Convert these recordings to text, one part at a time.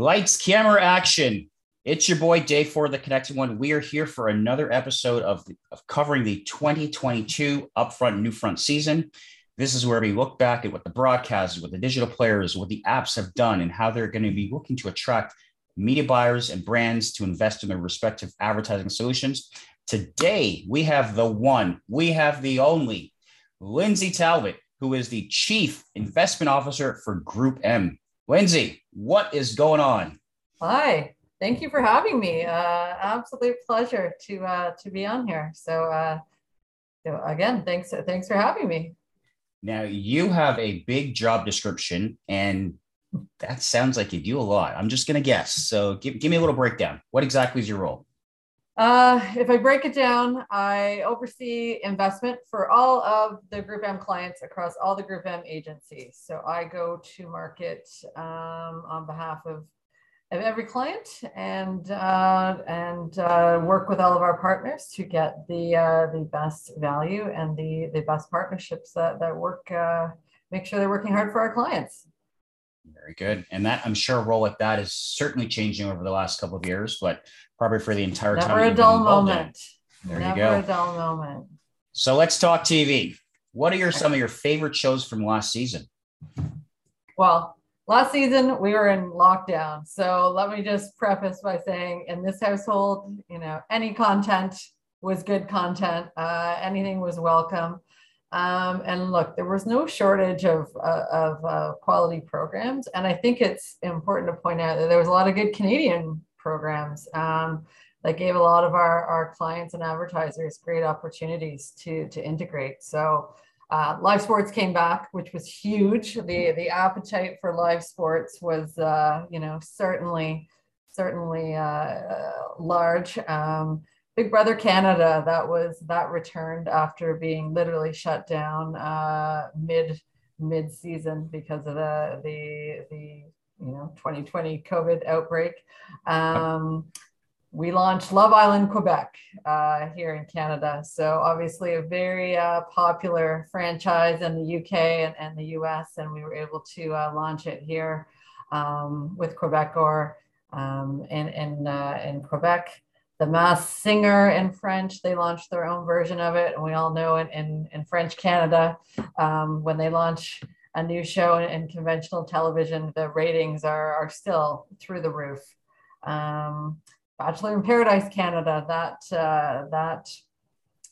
Lights, camera, action. It's your boy Dave for the Connected One. We are here for another episode of, of covering the 2022 Upfront New Front season. This is where we look back at what the broadcasters, what the digital players, what the apps have done, and how they're going to be looking to attract media buyers and brands to invest in their respective advertising solutions. Today, we have the one, we have the only Lindsey Talbot, who is the Chief Investment Officer for Group M. Lindsey, what is going on? Hi, thank you for having me. Uh, absolute pleasure to uh, to be on here. So, uh, again, thanks thanks for having me. Now you have a big job description, and that sounds like you do a lot. I'm just gonna guess. So, give give me a little breakdown. What exactly is your role? Uh, if I break it down, I oversee investment for all of the GroupM clients across all the GroupM agencies. So I go to market um, on behalf of, of every client and uh, and uh, work with all of our partners to get the uh, the best value and the the best partnerships that that work. Uh, make sure they're working hard for our clients. Very good. And that I'm sure role at that is certainly changing over the last couple of years, but probably for the entire Never time. Never a dull moment. There Never you go. a dull moment. So let's talk TV. What are your some of your favorite shows from last season? Well, last season we were in lockdown. So let me just preface by saying in this household, you know, any content was good content. Uh, anything was welcome. Um, and look, there was no shortage of, uh, of uh, quality programs. And I think it's important to point out that there was a lot of good Canadian programs um, that gave a lot of our, our clients and advertisers great opportunities to, to integrate. So uh, live sports came back, which was huge. The, the appetite for live sports was, uh, you know, certainly, certainly uh, large. Um, Big Brother Canada, that was that returned after being literally shut down uh, mid mid season because of the the the you know 2020 COVID outbreak. Um, we launched Love Island Quebec uh, here in Canada. So obviously a very uh, popular franchise in the UK and, and, the US, and we were able to uh, launch it here um, with Quebecor um, in, in, uh, in Quebec. The Masked Singer in French, they launched their own version of it. And we all know it in, in French Canada, um, when they launch a new show in, in, conventional television, the ratings are, are still through the roof. Um, Bachelor in Paradise Canada, that, uh, that,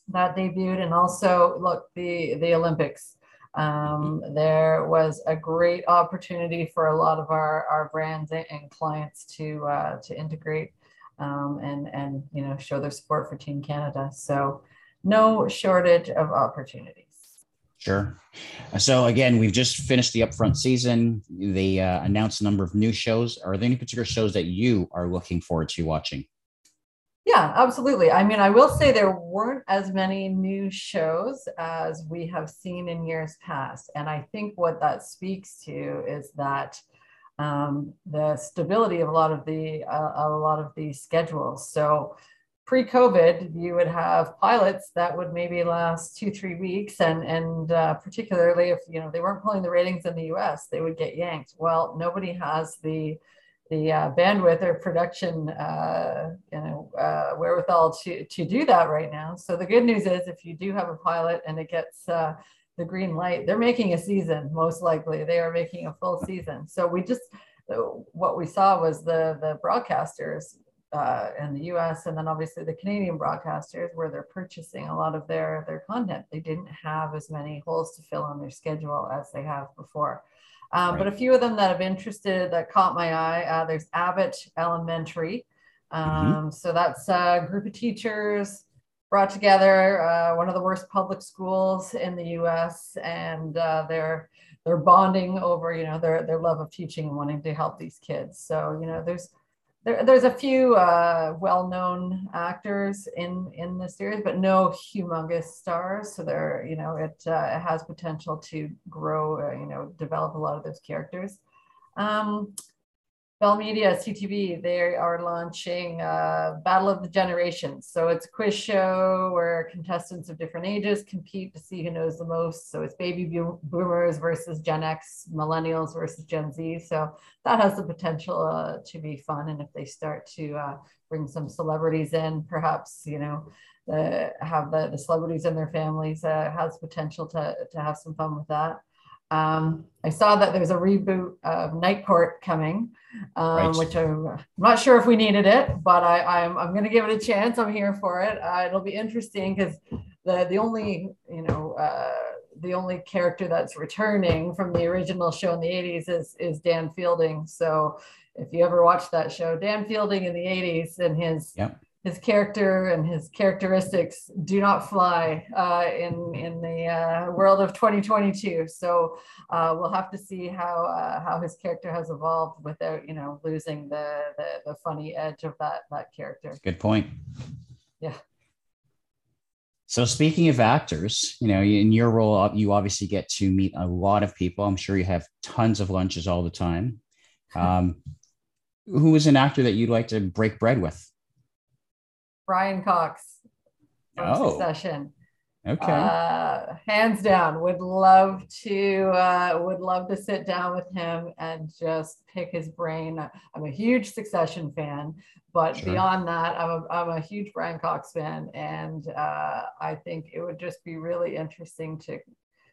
that debuted. And also, look, the, the Olympics. Um, there was a great opportunity for a lot of our, our brands and clients to, uh, to integrate um, and and you know show their support for Team Canada. So no shortage of opportunities. Sure. So again, we've just finished the upfront season. They uh, announced a number of new shows. Are there any particular shows that you are looking forward to watching? Yeah, absolutely. I mean, I will say there weren't as many new shows as we have seen in years past. And I think what that speaks to is that um, the stability of a lot of the uh, a lot of the schedules. So pre-COVID, you would have pilots that would maybe last two three weeks, and and uh, particularly if you know they weren't pulling the ratings in the U.S., they would get yanked. Well, nobody has the the uh, bandwidth or production uh, you know uh, wherewithal to to do that right now. So the good news is if you do have a pilot and it gets uh, the green light. They're making a season, most likely. They are making a full season. So we just what we saw was the the broadcasters uh, in the U.S. and then obviously the Canadian broadcasters, where they're purchasing a lot of their their content. They didn't have as many holes to fill on their schedule as they have before. Um, right. But a few of them that have interested that caught my eye. Uh, there's Abbott Elementary. Mm-hmm. Um, mm-hmm. So that's a group of teachers brought together uh, one of the worst public schools in the U.S. and uh, they're they're bonding over you know their their love of teaching and wanting to help these kids. So you know there's there, there's a few uh, well-known actors in in the series, but no humongous stars. So there you know it, uh, it has potential to grow uh, you know develop a lot of those characters. Um, Bell Media, CTV, they are launching uh, Battle of the Generations. So it's a quiz show where contestants of different ages compete to see who knows the most. So it's baby boomers versus Gen X, millennials versus Gen Z. So that has the potential uh, to be fun. And if they start to uh, bring some celebrities in, perhaps, you know, have the, the celebrities and their families uh, has potential to, to have some fun with that. Um, I saw that there's a reboot of Night Court coming, um, right. which I'm not sure if we needed it, but I, am I'm, I'm going to give it a chance. I'm here for it. Uh, it'll be interesting because the the only you know uh, the only character that's returning from the original show in the 80s is is Dan Fielding. So if you ever watched that show, Dan Fielding in the 80s and his yep his character and his characteristics do not fly uh, in in the uh, world of 2022. So uh, we'll have to see how uh, how his character has evolved without you know losing the the, the funny edge of that that character. Good point. Yeah. So speaking of actors, you know, in your role, you obviously get to meet a lot of people. I'm sure you have tons of lunches all the time. Um, who is an actor that you'd like to break bread with? Brian Cox from oh. Succession. Okay. Uh, hands down, would love to uh, would love to sit down with him and just pick his brain. I'm a huge Succession fan, but sure. beyond that, I'm a, I'm a huge Brian Cox fan, and uh, I think it would just be really interesting to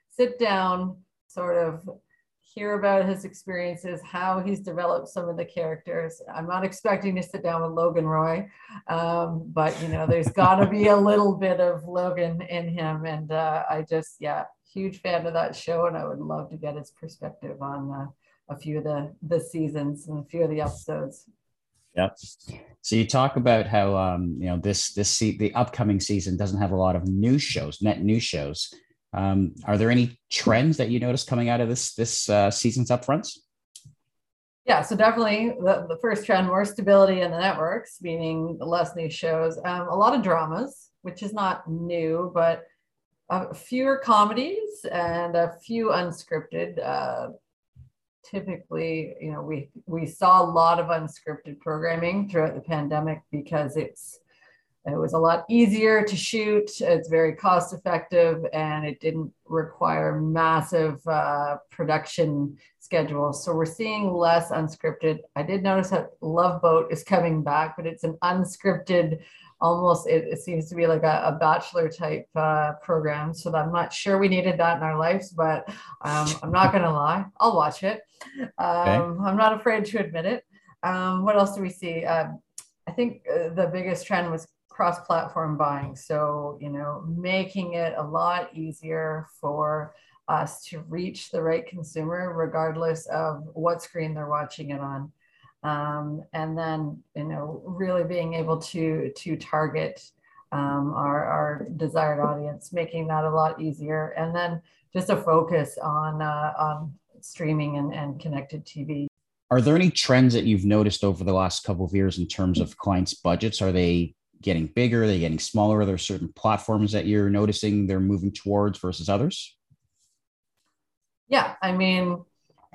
sit down, sort of hear about his experiences, how he's developed some of the characters. I'm not expecting to sit down with Logan Roy, um, but you know, there's got to be a little bit of Logan in him, and uh, I just, yeah, huge fan of that show, and I would love to get his perspective on uh, a few of the the seasons and a few of the episodes. Yep. So you talk about how um, you know this this se- the upcoming season doesn't have a lot of new shows, net new shows. Um, are there any trends that you notice coming out of this this uh, season's upfronts? Yeah, so definitely the, the first trend, more stability in the networks, meaning less new shows. Um, a lot of dramas, which is not new, but uh, fewer comedies and a few unscripted. Uh, typically, you know, we we saw a lot of unscripted programming throughout the pandemic because it's it was a lot easier to shoot. It's very cost effective and it didn't require massive uh, production schedules. So we're seeing less unscripted. I did notice that Love Boat is coming back, but it's an unscripted, almost, it, it seems to be like a, a bachelor type uh, program. So I'm not sure we needed that in our lives, but um, I'm not going to lie. I'll watch it. Um, okay. I'm not afraid to admit it. Um, what else do we see? Uh, I think uh, the biggest trend was cross-platform buying. So, you know, making it a lot easier for us to reach the right consumer, regardless of what screen they're watching it on. Um, and then, you know, really being able to to target um, our, our desired audience, making that a lot easier. And then just a focus on, uh, on streaming and, and connected TV. Are there any trends that you've noticed over the last couple of years in terms of clients' budgets? Are they getting bigger? Are they getting smaller? Are there certain platforms that you're noticing they're moving towards versus others? Yeah, I mean,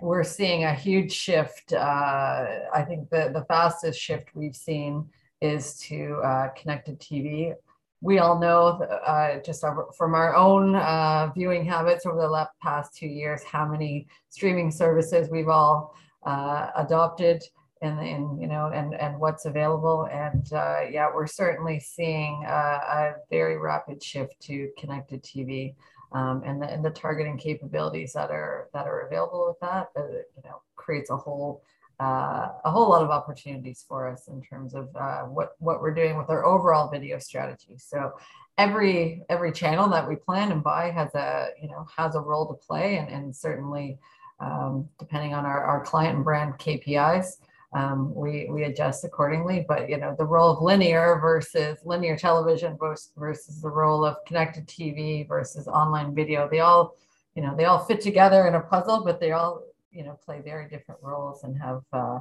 we're seeing a huge shift. Uh, I think the, the fastest shift we've seen is to uh, connected TV. We all know, uh, just from our own uh, viewing habits over the past two years, how many streaming services we've all uh, adopted and, and you know and and what's available and uh, yeah we're certainly seeing a, a, very rapid shift to connected tv um, and, the, and the targeting capabilities that are that are available with that uh, you know creates a whole uh, a whole lot of opportunities for us in terms of uh, what what we're doing with our overall video strategy. So every every channel that we plan and buy has a you know has a role to play and, and certainly um, depending on our, our client and brand KPIs, um, we we adjust accordingly. But you know, the role of linear versus linear television versus, the role of connected TV versus online video, they all you know they all fit together in a puzzle, but they all you know play very different roles and have uh,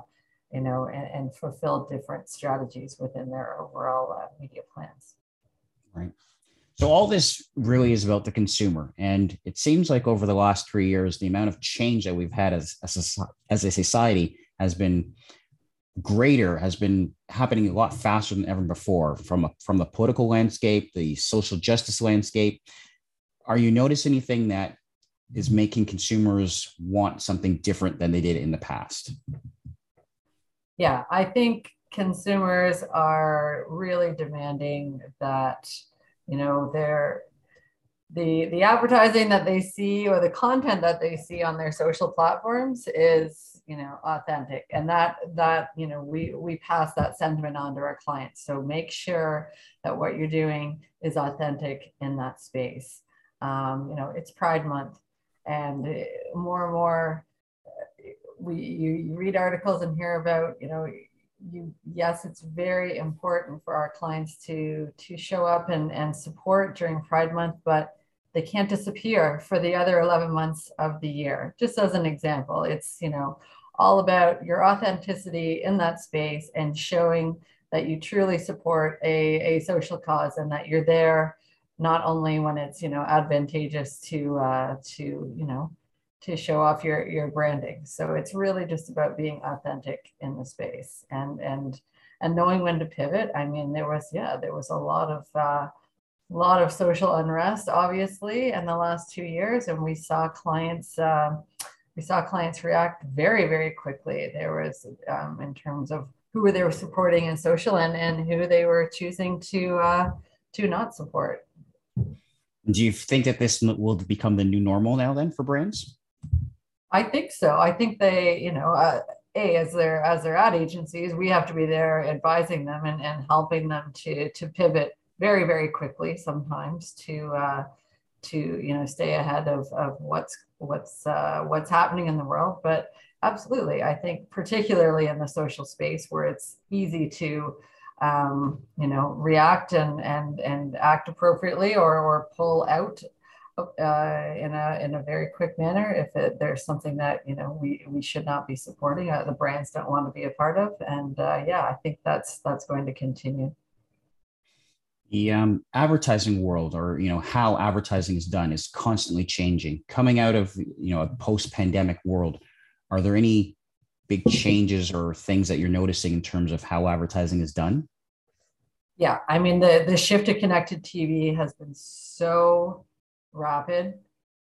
you know and, and, fulfill different strategies within their overall uh, media plans. Right. So all this really is about the consumer, and it seems like over the last three years, the amount of change that we've had as as a, as a society has been greater has been happening a lot faster than ever before from a, from the political landscape, the social justice landscape. Are you notice anything that is making consumers want something different than they did in the past? Yeah, I think consumers are really demanding that you know they're the the advertising that they see or the content that they see on their social platforms is you know authentic. And that that you know we we pass that sentiment on to our clients. So make sure that what you're doing is authentic in that space. Um, you know it's pride month and more and more we you, you read articles and hear about you know you yes it's very important for our clients to to show up and and support during pride month but they can't disappear for the other 11 months of the year. Just as an example it's you know all about your authenticity in that space and showing that you truly support a, a social cause and that you're there not only when it's you know advantageous to uh, to you know to show off your your branding. So it's really just about being authentic in the space and and and knowing when to pivot. I mean there was yeah there was a lot of uh, a lot of social unrest obviously in the last two years and we saw clients uh, we saw clients react very very quickly. There was um, in terms of who were they were supporting in social and and who they were choosing to uh, to not support. Do you think that this will become the new normal now then for brands? I think so. I think they, you know, uh, a as their as their ad agencies, we have to be there advising them and, and helping them to to pivot very very quickly sometimes to uh, to you know stay ahead of, of what's what's uh, what's happening in the world. But absolutely, I think particularly in the social space where it's easy to um, you know react and and and act appropriately or or pull out uh, in a in a very quick manner if it, there's something that you know we we should not be supporting uh, the brands don't want to be a part of and uh, yeah i think that's that's going to continue the um, advertising world or you know how advertising is done is constantly changing coming out of you know a post-pandemic world are there any big changes or things that you're noticing in terms of how advertising is done yeah i mean the the shift to connected tv has been so rapid.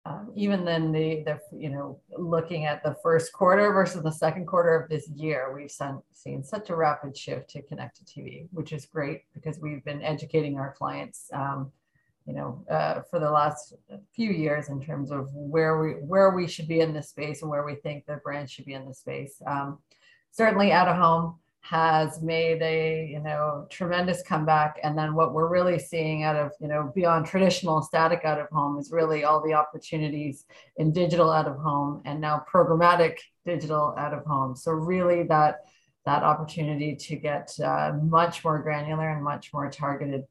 Um, even then, the, the you know looking at the first quarter versus the second quarter of this year, we've seen, seen such a rapid shift to connected TV, which is great because we've been educating our clients, um, you know, uh, for the last few years in terms of where we where we should be in this space and where we think the brand should be in this space. Um, certainly, out of home has made a you know tremendous comeback. And then what we're really seeing out of you know beyond traditional static out of home is really all the opportunities in digital out of home and now programmatic digital out of home. So really that that opportunity to get uh, much more granular and much more targeted.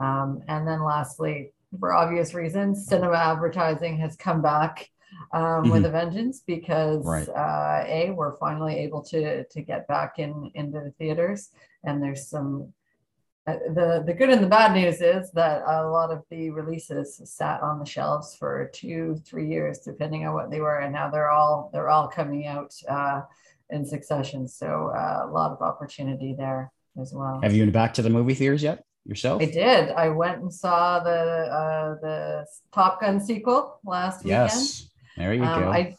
Um, and then lastly for obvious reasons cinema advertising has come back um, mm-hmm. with a vengeance because right. uh, a we're finally able to to get back in into the theaters and there's some uh, the the good and the bad news is that a lot of the releases sat on the shelves for two three years depending on what they were and now they're all they're all coming out uh, in succession so uh, a lot of opportunity there as well have you been back to the movie theaters yet yourself? I did. I went and saw the uh, the Top Gun sequel last weekend. yes. There you um, go. I,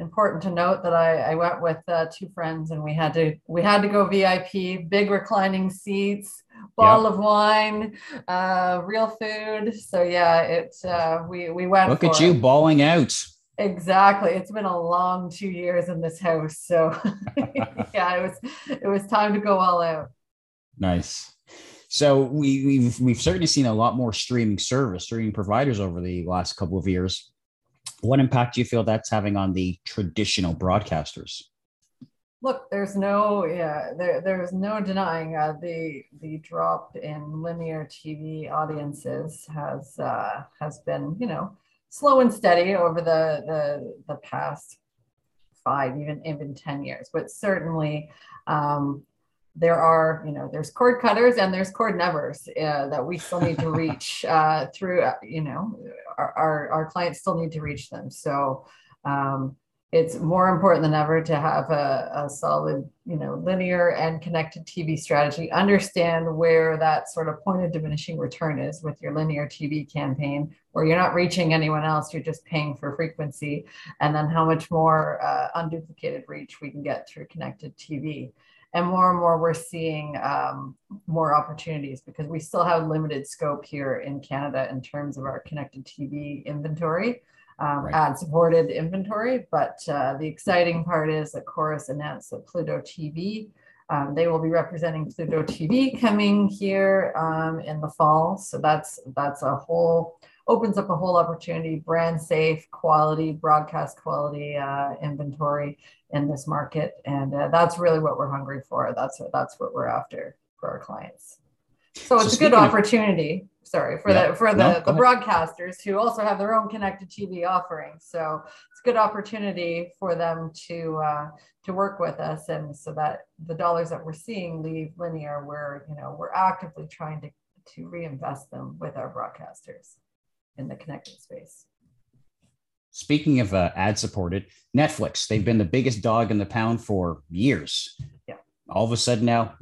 important to note that I, I went with uh, two friends and we had to we had to go VIP, big reclining seats, bottle yep. of wine, uh, real food. So yeah, it's uh, we we went. Look at you it. balling out. Exactly. It's been a long two years in this house, so yeah, it was it was time to go all out. Nice. So we, we've we've certainly seen a lot more streaming service, streaming providers over the last couple of years. What impact do you feel that's having on the traditional broadcasters? Look, there's no yeah, there, there's no denying uh, the the drop in linear TV audiences has uh, has been you know slow and steady over the the, the past five even even ten years, but certainly um, there are, you know, there's cord cutters and there's cord nevers uh, that we still need to reach uh, through, uh, you know, our, our, our, clients still need to reach them. So um, it's more important than ever to have a, a, solid, you know, linear and connected TV strategy. Understand where that sort of point of diminishing return is with your linear TV campaign, where you're not reaching anyone else, you're just paying for frequency, and then how much more uh, unduplicated reach we can get through connected TV. And more and more, we're seeing um, more opportunities because we still have limited scope here in Canada in terms of our connected TV inventory um, right. ad supported inventory. But uh, the exciting part is that Corus announced that Pluto TV, um, they will be representing Pluto TV coming here um, in the fall. So that's that's a whole opens up a whole opportunity, brand safe, quality, broadcast quality uh, inventory in this market, and uh, that's really what we're hungry for. That's what that's what we're after for our clients. So it's so a good opportunity. Of, sorry for yeah, the for the, no, the broadcasters who also have their own connected TV offerings. So it's a good opportunity for them to uh, to work with us, and so that the dollars that we're seeing leave linear, we're you know we're actively trying to to reinvest them with our broadcasters in the connected space. Speaking of uh, ad supported, Netflix, they've been the biggest dog in the pound for years. Yeah. All of a sudden now,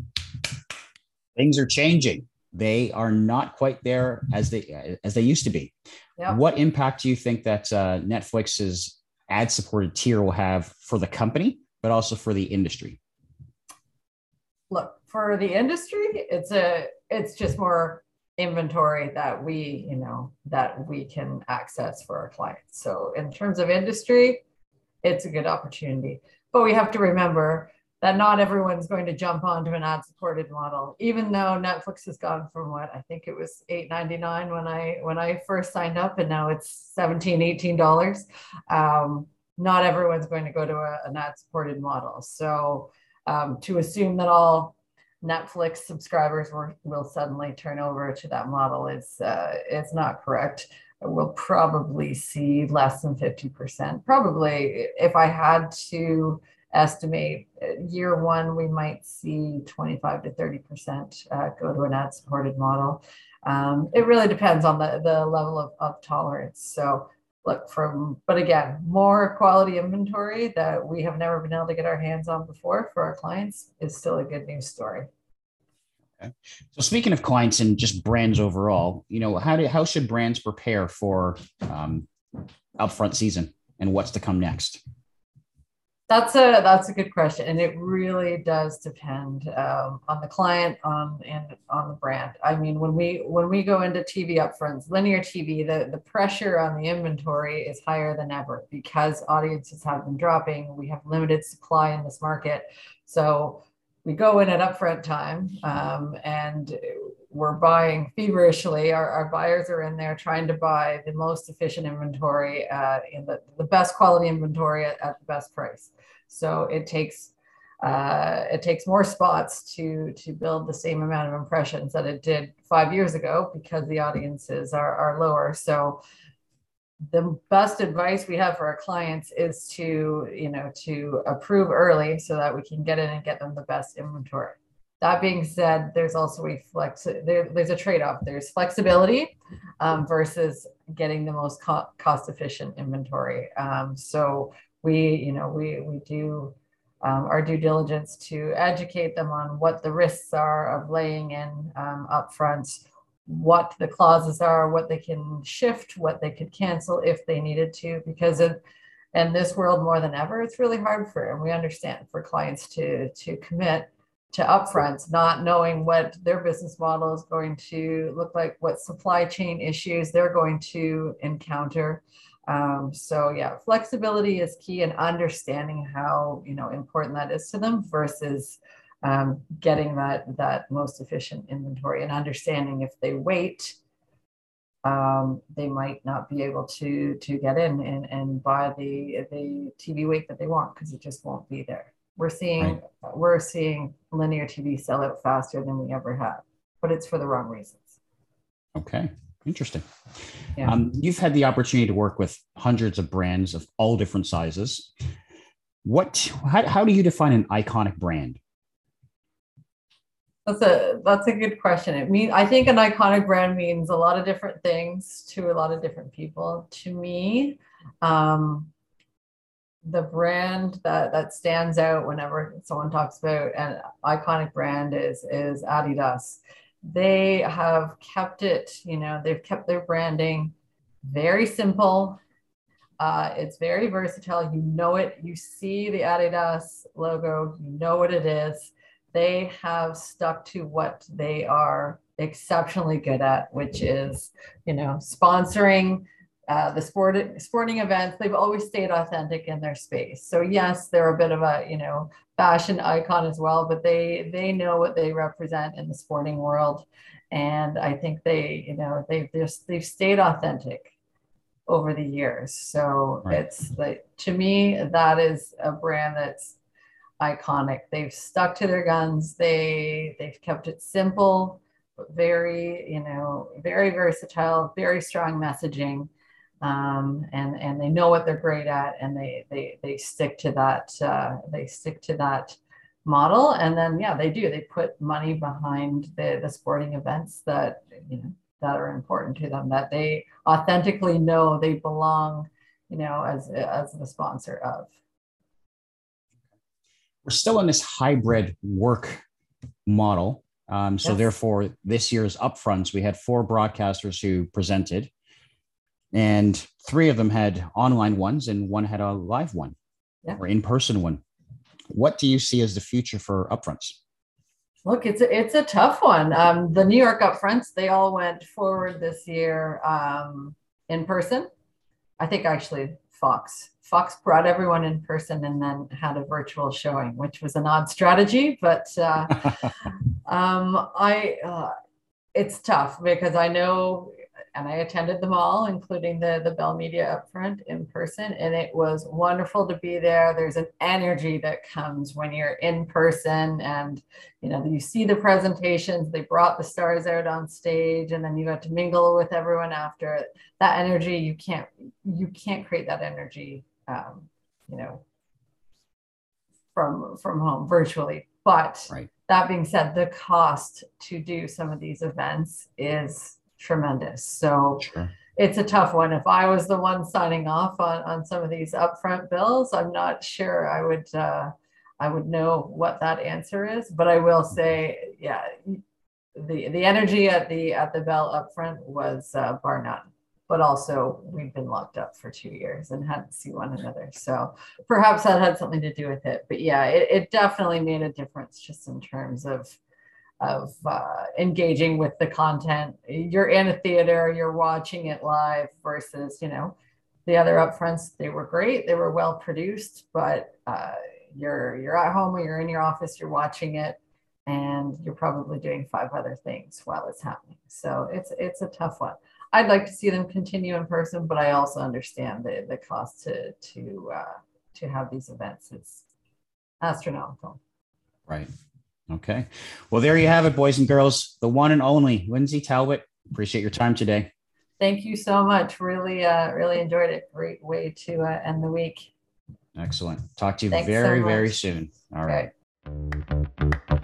things are changing. They are not quite there as they as they used to be. Yep. What impact do you think that uh, Netflix's ad supported tier will have for the company, but also for the industry? Look, for the industry, it's a it's just more inventory that we you know that we can access for our clients. So in terms of industry, it's a good opportunity. But we have to remember that not everyone's going to jump onto an ad supported model even though netflix has gone from what i think it was 8.99 when i when i first signed up and now it's 17 18 dollars um, not everyone's going to go to a, an ad supported model so um, to assume that all netflix subscribers will, will suddenly turn over to that model is uh, not correct we'll probably see less than 50% probably if i had to estimate uh, year one, we might see 25 to 30% uh, go to an ad supported model. Um, it really depends on the, the level of, of tolerance. So look from, but again, more quality inventory that we have never been able to get our hands on before for our clients is still a good news story. So speaking of clients and just brands overall, you know, how do how should brands prepare for um, upfront season and what's to come next? That's a that's a good question, and it really does depend um, on the client, on and on the brand. I mean, when we when we go into TV upfronts, linear TV, the the pressure on the inventory is higher than ever because audiences have been dropping. We have limited supply in this market, so we go in at upfront time um, and we're buying feverishly. Our, our buyers are in there trying to buy the most efficient inventory uh, in the, the best quality inventory at, at the best price. So it takes uh, it takes more spots to to build the same amount of impressions that it did five years ago because the audiences are, are lower. So the best advice we have for our clients is to you know to approve early so that we can get in and get them the best inventory. That being said there's also a flex there, there's a trade-off. There's flexibility um, versus getting the most co- cost efficient inventory. Um, so we you know we we do um, our due diligence to educate them on what the risks are of laying in um, upfront what the clauses are, what they can shift, what they could cancel if they needed to, because of in this world more than ever, it's really hard for and we understand for clients to to commit to upfronts, not knowing what their business model is going to look like, what supply chain issues they're going to encounter. Um, so yeah, flexibility is key and understanding how you know important that is to them versus um, getting that that most efficient inventory and understanding if they wait um, they might not be able to to get in and, and buy the the TV weight that they want because it just won't be there. We're seeing right. we're seeing linear TV sell out faster than we ever have, but it's for the wrong reasons. Okay, interesting. Yeah. Um, you've had the opportunity to work with hundreds of brands of all different sizes. What how, how do you define an iconic brand? That's a that's a good question. It mean I think an iconic brand means a lot of different things to a lot of different people. To me, um, the brand that that stands out whenever someone talks about an iconic brand is is Adidas. They have kept it, you know, they've kept their branding very simple. Uh, it's very versatile. You know it. You see the Adidas logo. You know what it is. They have stuck to what they are exceptionally good at, which is, you know, sponsoring uh, the sport, sporting events, they've always stayed authentic in their space. So yes, they're a bit of a you know fashion icon as well, but they they know what they represent in the sporting world, and I think they you know they've just they've stayed authentic over the years. So right. it's like to me that is a brand that's iconic. They've stuck to their guns. They they've kept it simple, but very you know very versatile, very strong messaging um, and and they know what they're great at, and they they they stick to that uh, they stick to that model, and then yeah, they do they put money behind the the sporting events that you know that are important to them that they authentically know they belong, you know, as as the sponsor of. We're still in this hybrid work model. Um, so yes. therefore, this year's upfronts, we had four broadcasters who presented and three of them had online ones and one had a live one yeah. or in-person one what do you see as the future for upfronts look it's a, it's a tough one um, the new york upfronts they all went forward this year um, in person i think actually fox. Fox brought everyone in person and then had a virtual showing which was an odd strategy but uh, um, i uh, it's tough because i know and I attended them all, including the the Bell Media upfront in person, and it was wonderful to be there. There's an energy that comes when you're in person, and you know you see the presentations. They brought the stars out on stage, and then you got to mingle with everyone after. That energy you can't you can't create that energy, um, you know, from from home virtually. But right. that being said, the cost to do some of these events is tremendous. So sure. it's a tough one. If I was the one signing off on, on some of these upfront bills, I'm not sure I would uh, I would know what that answer is. But I will say, yeah, the the energy at the at the Bell upfront was uh, bar none. But also, we've been locked up for two years and hadn't seen one another. So perhaps that had something to do with it. But yeah, it, it definitely made a difference just in terms of of uh, engaging with the content. You're in a theater, you're watching it live versus, you know, the other upfronts. They were great, they were well produced, but uh, you're you're at home or you're in your office, you're watching it, and you're probably doing five other things while it's happening. So it's it's a tough one. I'd like to see them continue in person, but I also understand the the cost to to uh, to have these events is astronomical. Right. Okay. Well, there you have it, boys and girls. The one and only Lindsey Talbot. Appreciate your time today. Thank you so much. Really, uh, really enjoyed it. Great way to uh, end the week. Excellent. Talk to you Thanks very, so very soon. All right. Okay.